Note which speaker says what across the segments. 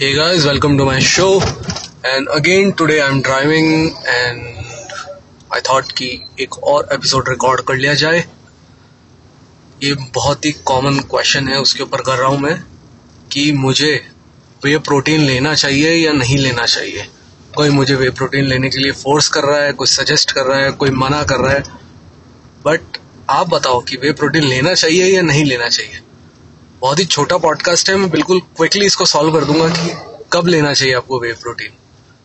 Speaker 1: Hey guys, welcome to my show. And again today I'm driving and I thought कि एक और episode record कर लिया जाए। ये बहुत ही कॉमन क्वेश्चन है उसके ऊपर कर रहा हूँ मैं कि मुझे वे प्रोटीन लेना चाहिए या नहीं लेना चाहिए। कोई मुझे वे प्रोटीन लेने के लिए फोर्स कर रहा है कोई सजेस्ट कर रहा है कोई मना कर रहा है। बट आप बताओ कि वे प्रोटीन लेना चाहिए या नहीं लेना चाहिए? बहुत ही छोटा पॉडकास्ट है मैं बिल्कुल क्विकली इसको सॉल्व कर दूँगा कि कब लेना चाहिए आपको वे प्रोटीन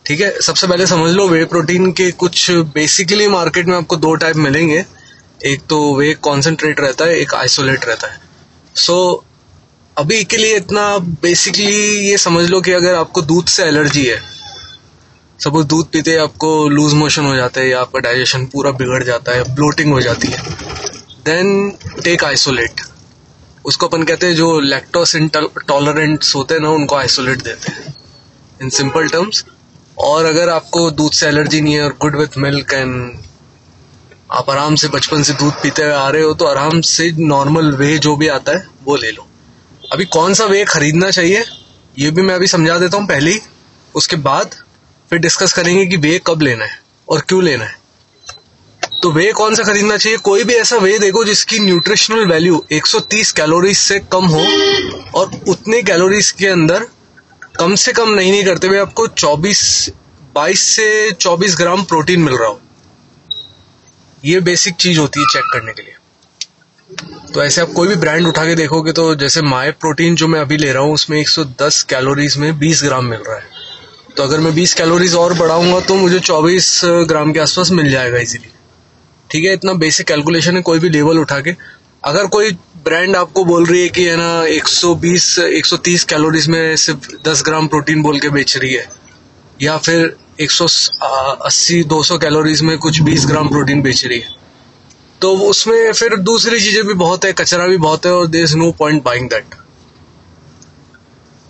Speaker 1: ठीक है? सबसे पहले समझ लो वे प्रोटीन के कुछ बेसिकली मार्केट में आपको दो टाइप मिलेंगे। एक तो वे कॉन्सेंट्रेट रहता है एक आइसोलेट रहता है। सो so, अभी के लिए इतना बेसिकली ये समझ लो कि अगर आपको दूध से एलर्जी है सपोज़ दूध पीते आपको लूज मोशन हो जाता है या आपका डाइजेशन पूरा बिगड़ जाता है ब्लोटिंग हो जाती है देन टेक आइसोलेट उसको अपन कहते हैं जो लैक्टोस टॉलरेंट्स होते हैं ना, उनको आइसोलेट देते हैं। इन सिंपल टर्म्स और अगर आपको दूध से एलर्जी नहीं है और गुड विथ मिल्क एंड आप आराम से बचपन से दूध पीते हुए आ रहे हो तो आराम से नॉर्मल वे जो भी आता है, वो ले लो। अभी कौन सा वे खरीदना चाहिए, ये भी मैं अभी समझा देता हूँ पहले ही। उसके बाद फिर डिस्कस करेंगे कि वे कब लेना है और क्यों लेना है। तो वे कौन सा खरीदना चाहिए? कोई भी ऐसा वे देखो जिसकी न्यूट्रिशनल वैल्यू 130 कैलोरीज से कम हो और उतने कैलोरीज के अंदर कम से कम नहीं नहीं करते हुए आपको 24 22 से 24 ग्राम प्रोटीन मिल रहा हो। ये बेसिक चीज़ होती है चेक करने के लिए। तो ऐसे आप कोई भी ब्रांड उठा के देखोगे तो जैसे माए प्रोटीन जो मैं अभी ले रहा हूँ, उसमें 110 कैलोरीज में 20 ग्राम मिल रहा है। तो अगर मैं 20 कैलोरीज और बढ़ाऊँगा तो मुझे 24 ग्राम के आसपास मिल जाएगा इजीली ठीक है, इतना बेसिक कैलकुलेशन है, कोई भी लेवल उठा के। अगर कोई ब्रांड आपको बोल रही है कि है ना 120 130 कैलोरीज में सिर्फ़ 10 ग्राम प्रोटीन बोल के बेच रही है, या फिर 180 200 कैलोरीज में कुछ 20 ग्राम प्रोटीन बेच रही है तो उसमें फिर दूसरी चीज़ें भी बहुत है, कचरा भी बहुत है, और there is no point buying that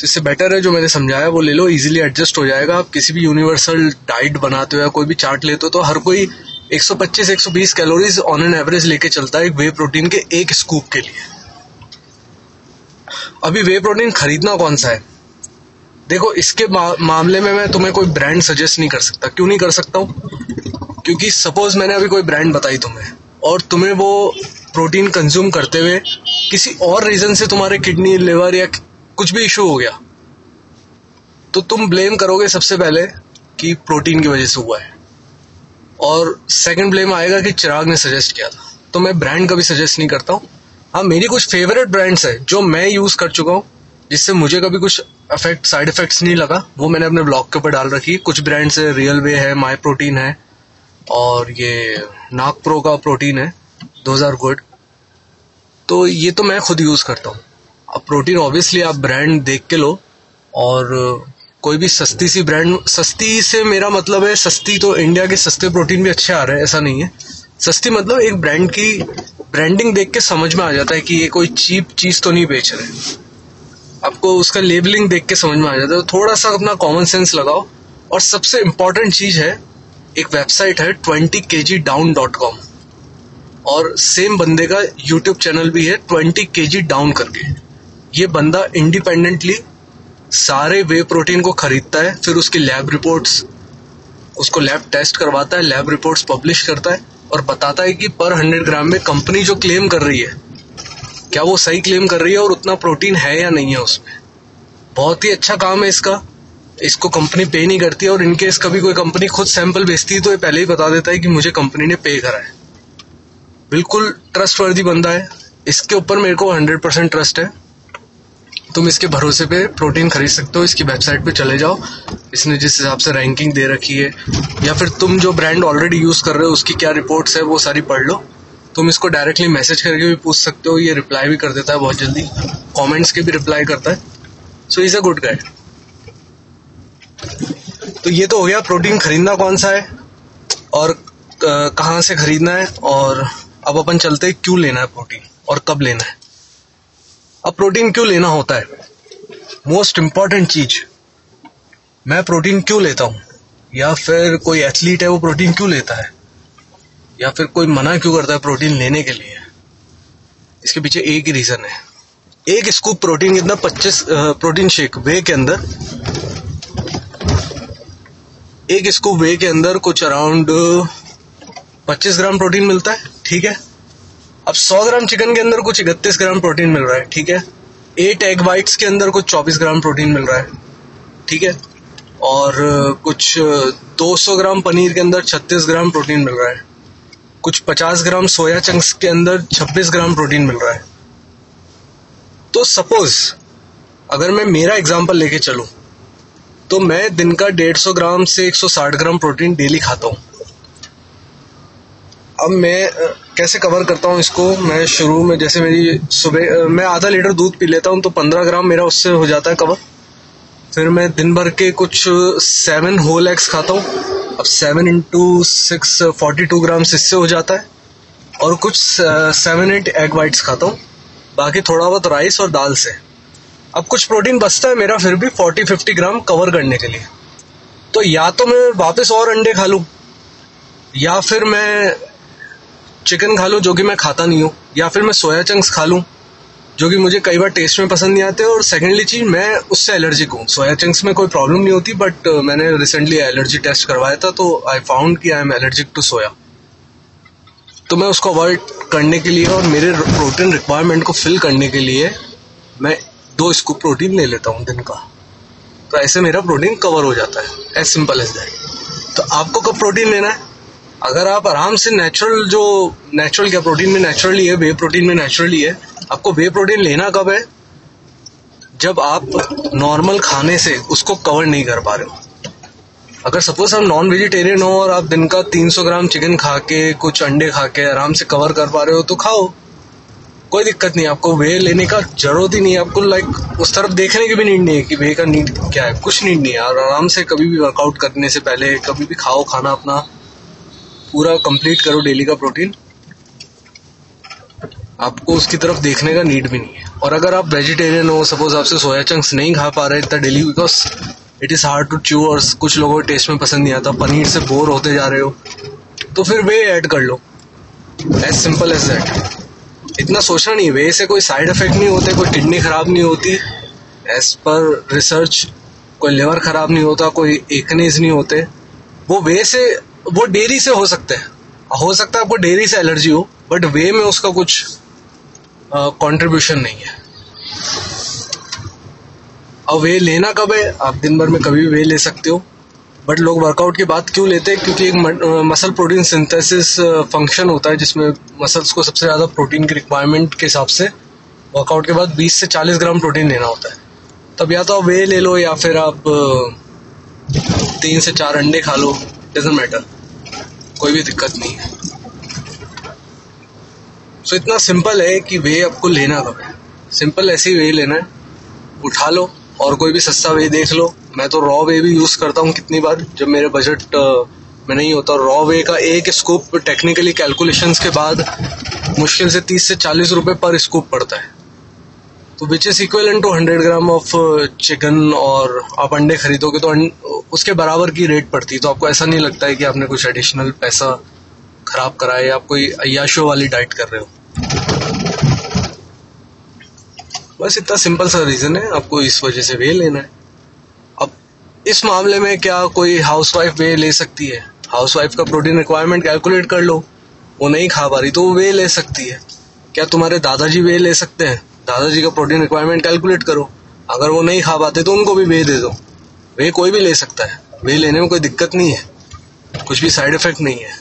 Speaker 1: तो इससे बेटर है जो मैंने समझाया, वो ले लो इजीली एडजस्ट हो जाएगा। आप किसी भी यूनिवर्सल डाइट बनाते हो या कोई भी चार्ट लेते हो तो हर कोई 125-120 कैलोरीज ऑन एन एवरेज लेके चलता है वे प्रोटीन के एक स्कूप के लिए। अभी वे प्रोटीन खरीदना कौन सा है? देखो, इसके मामले में मैं तुम्हें कोई ब्रांड सजेस्ट नहीं कर सकता। क्यों नहीं कर सकता हूँ? क्योंकि सपोज़ मैंने अभी कोई ब्रांड बताई तुम्हें और तुम्हें वो प्रोटीन कंज्यूम करते हुए किसी और रीजन से तुम्हारे किडनी लिवर या कुछ भी इशू हो गया तो तुम ब्लेम करोगे सबसे पहले कि प्रोटीन की वजह से हुआ है। और सेकंड ब्लेम आएगा कि चिराग ने सजेस्ट किया था। तो मैं ब्रांड कभी सजेस्ट नहीं करता हूँ। हाँ मेरी कुछ फेवरेट ब्रांड्स है, जो मैं यूज़ कर चुका हूँ, जिससे मुझे कभी कुछ इफ़ेक्ट साइड इफेक्ट्स नहीं लगा। वो मैंने अपने ब्लॉग के ऊपर डाल रखी कुछ ब्रांड्स है रियल वे है माई प्रोटीन है, और ये नाक प्रो का प्रोटीन है। दो आर गुड तो ये तो मैं खुद यूज़ करता हूँ। अब प्रोटीन ऑब्वियसली आप ब्रांड देख के लो, और कोई भी सस्ती सी ब्रांड सस्ती से मेरा मतलब है, सस्ती तो इंडिया के सस्ते प्रोटीन भी अच्छे आ रहे हैं, ऐसा नहीं है। सस्ती मतलब एक ब्रांड की ब्रांडिंग देख के समझ में आ जाता है कि ये कोई चीप चीज़ तो नहीं बेच रहे। आपको उसका लेबलिंग देख के समझ में आ जाता है। तो थोड़ा सा अपना कॉमन सेंस लगाओ। और सबसे इंपॉर्टेंट चीज़ है, एक वेबसाइट है twenty K G down dot com और सेम बंदे का यूट्यूब चैनल भी है ट्वेंटी के जी डाउन करके। ये बंदा इंडिपेंडेंटली सारे वे प्रोटीन को खरीदता है, फिर उसकी लैब रिपोर्ट्स उसको लैब टेस्ट करवाता है लैब रिपोर्ट्स पब्लिश करता है और बताता है कि पर हंड्रेड ग्राम में कंपनी जो क्लेम कर रही है, क्या वो सही क्लेम कर रही है और उतना प्रोटीन है या नहीं है उसमें? बहुत ही अच्छा काम है इसका। इसको कंपनी पे नहीं करती और इनकेस कभी कोई कंपनी खुद सैंपल बेचती है तो ये पहले ही बता देता है कि मुझे कंपनी ने पे करा है। बिल्कुल ट्रस्ट वर्दी बंदा है। इसके ऊपर मेरे को हंड्रेड परसेंट ट्रस्ट है। तुम इसके भरोसे पे प्रोटीन खरीद सकते हो, इसकी वेबसाइट पे चले जाओ। इसने जिस हिसाब से रैंकिंग दे रखी है, या फिर तुम जो ब्रांड ऑलरेडी यूज़ कर रहे हो, उसकी क्या रिपोर्ट्स है, वो सारी पढ़ लो। तुम इसको डायरेक्टली मैसेज करके भी पूछ सकते हो, ये रिप्लाई भी कर देता है बहुत जल्दी। कमेंट्स के भी रिप्लाई करता है। So is a good guide तो ये तो हो गया, प्रोटीन खरीदना कौन सा है, और कहाँ से खरीदना है, और अब अपन चलते हैं, क्यों लेना है प्रोटीन, और कब लेना है। अब प्रोटीन क्यों लेना होता है? मोस्ट इंपॉर्टेंट चीज़। मैं प्रोटीन क्यों लेता हूँ? या फिर कोई एथलीट है, वो प्रोटीन क्यों लेता है? या फिर कोई मना क्यों करता है प्रोटीन लेने के लिए? इसके पीछे एक ही रीजन है। एक स्कूप प्रोटीन कितना 25 प्रोटीन शेक वे के अंदर। एक स्कूप वे के अंदर कुछ अराउंड 25 ग्राम प्रोटीन मिलता है, ठीक है? अब 100 ग्राम चिकन के अंदर कुछ इकतीस ग्राम प्रोटीन मिल रहा है, ठीक है? एट एग वाइट्स के अंदर कुछ 24 ग्राम प्रोटीन मिल रहा है, ठीक है? और कुछ 200 ग्राम पनीर के अंदर 36 ग्राम प्रोटीन मिल रहा है। कुछ 50 ग्राम सोया चंक्स के अंदर 26 ग्राम प्रोटीन मिल रहा है। तो सपोज़ अगर मैं मेरा एग्ज़ाम्पल लेके चलूँ तो मैं दिन का 150 ग्राम से 160 ग्राम प्रोटीन डेली खाता हूँ। अब मैं कैसे कवर करता हूँ इसको? मैं शुरू में, जैसे मेरी सुबह मैं आधा लीटर दूध पी लेता हूँ तो पंद्रह ग्राम मेरा उससे हो जाता है कवर फिर मैं दिन भर के कुछ सेवन होल एग्स खाता हूँ। अब seven into six forty two grams इससे हो जाता है। और कुछ सेवन एट एग वाइट्स खाता हूँ। बाकी थोड़ा बहुत राइस और दाल से। अब कुछ प्रोटीन बचता है मेरा फिर भी फोर्टी फिफ्टी ग्राम कवर करने के लिए। तो या तो मैं वापस और अंडे खा लूँ, या फिर मैं चिकन खा लूँ जो कि मैं खाता नहीं हूँ या फिर मैं सोया चंक्स खा लूँ जो कि मुझे कई बार टेस्ट में पसंद नहीं आते और सेकेंडली चीज़ मैं उससे एलर्जिक हूँ। सोया चंक्स में कोई प्रॉब्लम नहीं होती बट uh, मैंने रिसेंटली एलर्जी टेस्ट करवाया था तो आई फाउंड कि I am allergic to soya तो मैं उसको अवॉइड करने के लिए और मेरे प्रोटीन रिक्वायरमेंट को फिल करने के लिए मैं दो स्कूप प्रोटीन ले लेता हूँ दिन का। तो ऐसे मेरा प्रोटीन कवर हो जाता है एज सिंपल एज दैट तो आपको कब प्रोटीन लेना है? अगर आप आराम से नेचुरल जो नेचुरल क्या प्रोटीन में नेचुरली है वे प्रोटीन में नेचुरली है, आपको वे प्रोटीन लेना कब है? जब आप नॉर्मल खाने से उसको कवर नहीं कर पा रहे हो। अगर सपोज़ आप नॉन वेजिटेरियन हो और आप दिन का 300 ग्राम चिकन खा के कुछ अंडे खा के आराम से कवर कर पा रहे हो तो खाओ। कोई दिक्कत नहीं, आपको वे लेने का ज़रूरत ही नहीं आपको लाइक उस तरफ़ देखने की भी नीड नहीं है कि वे का नीड क्या है। कुछ नीड नहीं है। और आराम से कभी भी वर्कआउट करने से पहले कभी भी खाओ खाना अपना। पूरा कंप्लीट करो डेली का प्रोटीन आपको उसकी तरफ़ देखने का नीड भी नहीं है। और अगर आप वेजिटेरियन हो सपोज़ आपसे सोया चंक्स नहीं खा पा रहे इतना daily because it is hard to chew और कुछ लोगों को टेस्ट में पसंद नहीं आता, पनीर से बोर होते जा रहे हो तो फिर वे ऐड कर लो। एज सिंपल एज दैट इतना सोचना नहीं वे से कोई साइड इफ़ेक्ट नहीं होते, कोई किडनी खराब नहीं होती। एज पर रिसर्च कोई लिवर खराब नहीं होता, कोई एकनीज नहीं होते। वो वे से वो डेयरी से हो सकते हैं। हो सकता है आपको डेयरी से एलर्जी हो बट वे में उसका कुछ कंट्रीब्यूशन नहीं है। अब वे लेना कब है? आप दिन भर में कभी भी वे ले सकते हो। बट लोग वर्कआउट की बात क्यों लेते हैं? क्योंकि एक मसल प्रोटीन सिंथेसिस फ़ंक्शन होता है, जिसमें मसल्स को सबसे ज़्यादा प्रोटीन की रिक्वायरमेंट के हिसाब से वर्कआउट के बाद 20 से 40 ग्राम प्रोटीन लेना होता है। तब या तो आप वे ले लो या फिर आप तीन से चार अंडे खा लो डजेंट मैटर कोई भी दिक्कत नहीं है। सो so, इतना सिंपल है कि वे आपको लेना कब है सिंपल ऐसे वे लेना है। उठा लो और कोई भी सस्ता वे देख लो। मैं तो रॉ वे भी यूज़ करता हूँ कितनी बार जब मेरे बजट में नहीं होता। रॉ वे का एक स्कूप टेक्निकली कैलकुलेशंस के बाद मुश्किल से तीस से चालीस रुपए पर स्कूप पड़ता है। तो which is equal to hundred gram of chicken और आप अंडे खरीदोगे तो उसके बराबर की रेट पड़ती तो आपको ऐसा नहीं लगता है कि आपने कुछ एडिशनल पैसा खराब करा है आप कोई अयाशो वाली डाइट कर रहे हो? बस इतना सिंपल सा रीजन है। आपको इस वजह से वे लेना है। अब इस मामले में क्या कोई हाउसवाइफ वे ले सकती है? हाउसवाइफ का प्रोटीन रिक्वायरमेंट कैलकुलेट कर लो। वो नहीं खा पा रही तो वो वे ले सकती है। क्या तुम्हारे दादाजी वे ले सकते हैं? दादाजी का प्रोटीन रिक्वायरमेंट कैलकुलेट करो। अगर वो नहीं खा पाते तो उनको भी वे दे दो। वे कोई भी ले सकता है। वे लेने में कोई दिक्कत नहीं है। कुछ भी साइड इफ़ेक्ट नहीं है।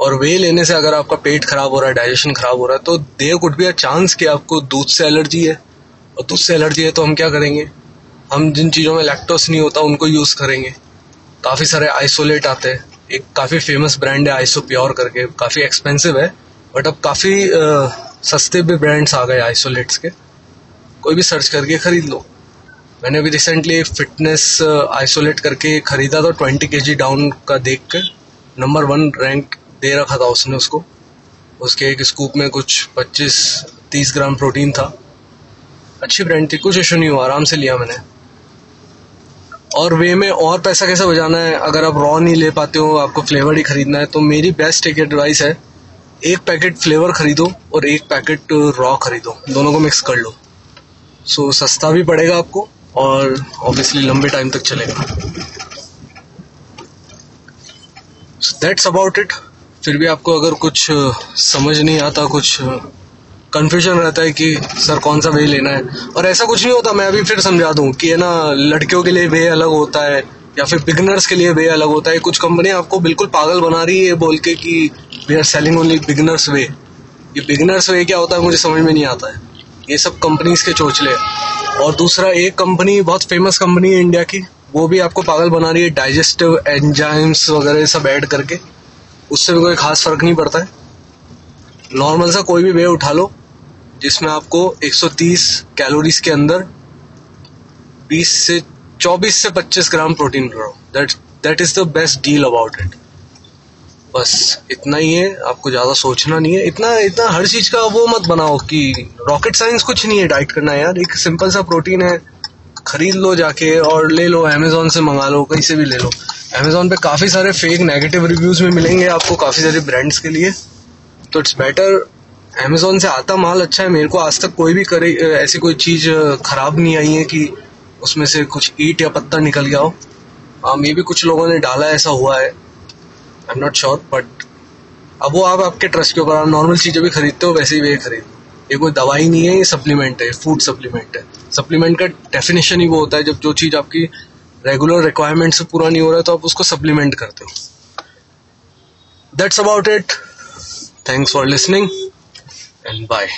Speaker 1: और वे लेने से अगर आपका पेट खराब हो रहा है, डाइजेशन खराब हो रहा है तो there could be a chance कि आपको दूध से एलर्जी है। और दूध से एलर्जी है तो हम क्या करेंगे? हम जिन चीज़ों में लैक्टोस नहीं होता, उनको यूज़ करेंगे। काफ़ी सारे आइसोलेट आते हैं। एक काफ़ी फ़ेमस ब्रांड है आइसो प्योर करके। काफ़ी एक्सपेंसिव है बट अब काफ़ी सस्ते भी ब्रांड्स आ गए आइसोलेट्स के। कोई भी सर्च करके खरीद लो। मैंने अभी रिसेंटली फिटनेस आइसोलेट करके खरीदा था ट्वेंटी के जी डाउन का देख कर नंबर वन रैंक दे रखा था उसने उसको। उसके एक स्कूप में कुछ पच्चीस, तीस ग्राम प्रोटीन था। अच्छी ब्रांड थी, कुछ इशू नहीं हुआ, आराम से लिया मैंने। और वे में और पैसा कैसे बजाना है? अगर आप रॉ नहीं ले पाते हो, आपको फ्लेवर ही खरीदना है तो मेरी बेस्ट एक एडवाइस है, एक पैकेट फ्लेवर खरीदो और एक पैकेट रॉ खरीदो। दोनों को मिक्स कर लो। सो सस्ता भी पड़ेगा आपको और ऑब्वियसली लंबे टाइम तक चलेगा। दैट्स अबाउट इट फिर भी आपको अगर कुछ समझ नहीं आता, कुछ कंफ्यूजन रहता है कि, सर कौन सा वे लेना है? और ऐसा कुछ नहीं होता, मैं अभी फिर समझा दूँ कि, है ना, लड़कियों के लिए वे अलग होता है, या फिर बिगनर्स के लिए वे अलग होता है। कुछ कंपनी आपको बिल्कुल पागल बना रही है बोल के कि we are selling only beginners whey ये बिगनर्स वे क्या होता है, मुझे समझ में नहीं आता है। ये सब कंपनीज़ के चोचले और दूसरा एक कंपनी बहुत फ़ेमस कंपनी है इंडिया की, वो भी आपको पागल बना रही है डाइजेस्टिव एंजाइम्स वगैरह सब ऐड करके। उससे भी कोई खास फ़र्क नहीं पड़ता है। नॉर्मल सा कोई भी वे उठा लो, जिसमें आपको 130 कैलोरीज के अंदर 20 से 24 से 25 ग्राम प्रोटीन रहो। That that is the best deal about it बस इतना ही है, आपको ज़्यादा सोचना नहीं है। इतना इतना हर चीज़ का वो मत बनाओ कि रॉकेट साइंस कुछ नहीं है डाइट करना यार। एक सिंपल सा प्रोटीन है, खरीद लो जाके और ले लो अमेजोन से मंगा लो, कहीं से भी ले लो। अमेजोन पे काफ़ी सारे फेक नेगेटिव रिव्यूज़ भी मिलेंगे आपको काफ़ी सारे ब्रांड्स के लिए। तो इट्स बेटर अमेजोन से आता माल अच्छा है, मेरे को आज तक कोई भी करे, ऐसी कोई चीज़ खराब नहीं आई है कि उसमें से कुछ ईट या पत्ता निकल गया हो। हाँ मे भी कुछ लोगों ने डाला, ऐसा हुआ है। I am not sure but अब वो आप आपके ट्रस्ट के ऊपर, आप नॉर्मल चीज़ें भी खरीदते हो, वैसे ही वे खरीदो। ये कोई दवाई नहीं है, ये सप्लीमेंट है फ़ूड सप्लीमेंट है। सप्लीमेंट का डेफिनेशन ही वो होता है, जब जो चीज़ आपकी रेगुलर रिक्वायरमेंट से पूरा नहीं हो रहा तो आप उसको सप्लीमेंट करते हो। That's about it thanks for listening and bye.